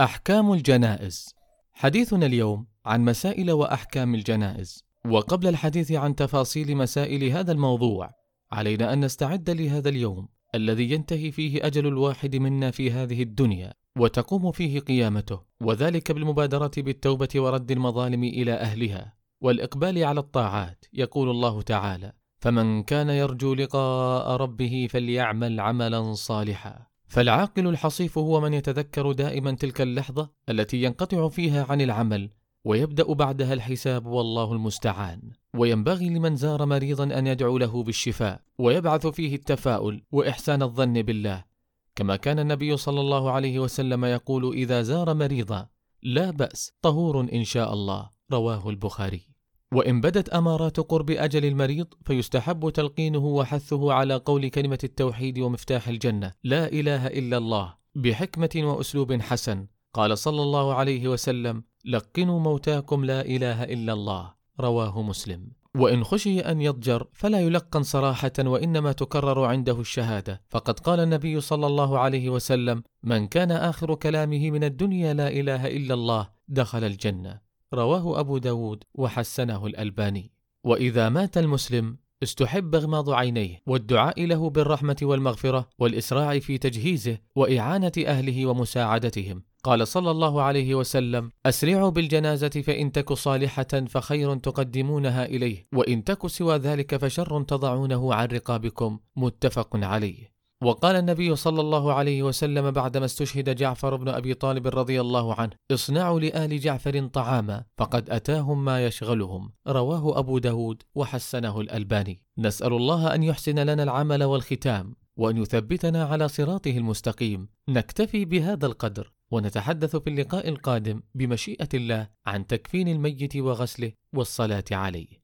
أحكام الجنائز. حديثنا اليوم عن مسائل وأحكام الجنائز. وقبل الحديث عن تفاصيل مسائل هذا الموضوع علينا أن نستعد لهذا اليوم الذي ينتهي فيه أجل الواحد منا في هذه الدنيا وتقوم فيه قيامته وذلك بالمبادرة بالتوبة ورد المظالم إلى أهلها والإقبال على الطاعات يقول الله تعالى فمن كان يرجو لقاء ربه فليعمل عملا صالحا. فالعاقل الحصيف هو من يتذكر دائما تلك اللحظة التي ينقطع فيها عن العمل ويبدأ بعدها الحساب والله المستعان. وينبغي لمن زار مريضا أن يدعو له بالشفاء ويبعث فيه التفاؤل وإحسان الظن بالله. كما كان النبي صلى الله عليه وسلم يقول إذا زار مريضا لا بأس طهور إن شاء الله. رواه البخاري. وإن بدت أمارات قرب أجل المريض فيستحب تلقينه وحثه على قول كلمة التوحيد ومفتاح الجنة. لا إله إلا الله بحكمة وأسلوب حسن. قال صلى الله عليه وسلم لقنوا موتاكم لا إله إلا الله. رواه مسلم. وإن خشي أن يضجر فلا يلقن صراحة وإنما تكرر عنده الشهادة. فقد قال النبي صلى الله عليه وسلم من كان آخر كلامه من الدنيا لا إله إلا الله دخل الجنة. رواه أبو داود وحسنه الألباني. وإذا مات المسلم استحب اغماض عينيه والدعاء له بالرحمة والمغفرة والإسراع في تجهيزه وإعانة أهله ومساعدتهم. قال صلى الله عليه وسلم أسرعوا بالجنازة فإن تك صالحة فخير تقدمونها إليه وإن تك سوى ذلك فشر تضعونه عن رقابكم. متفق عليه. وقال النبي صلى الله عليه وسلم بعدما استشهد جعفر بن أبي طالب رضي الله عنه اصنعوا لآل جعفر طعاما فقد أتاهم ما يشغلهم. رواه أبو داود وحسنه الألباني. نسأل الله أن يحسن لنا العمل والختام وأن يثبتنا على صراطه المستقيم. نكتفي بهذا القدر ونتحدث في اللقاء القادم بمشيئة الله عن تكفين الميت وغسله والصلاة عليه.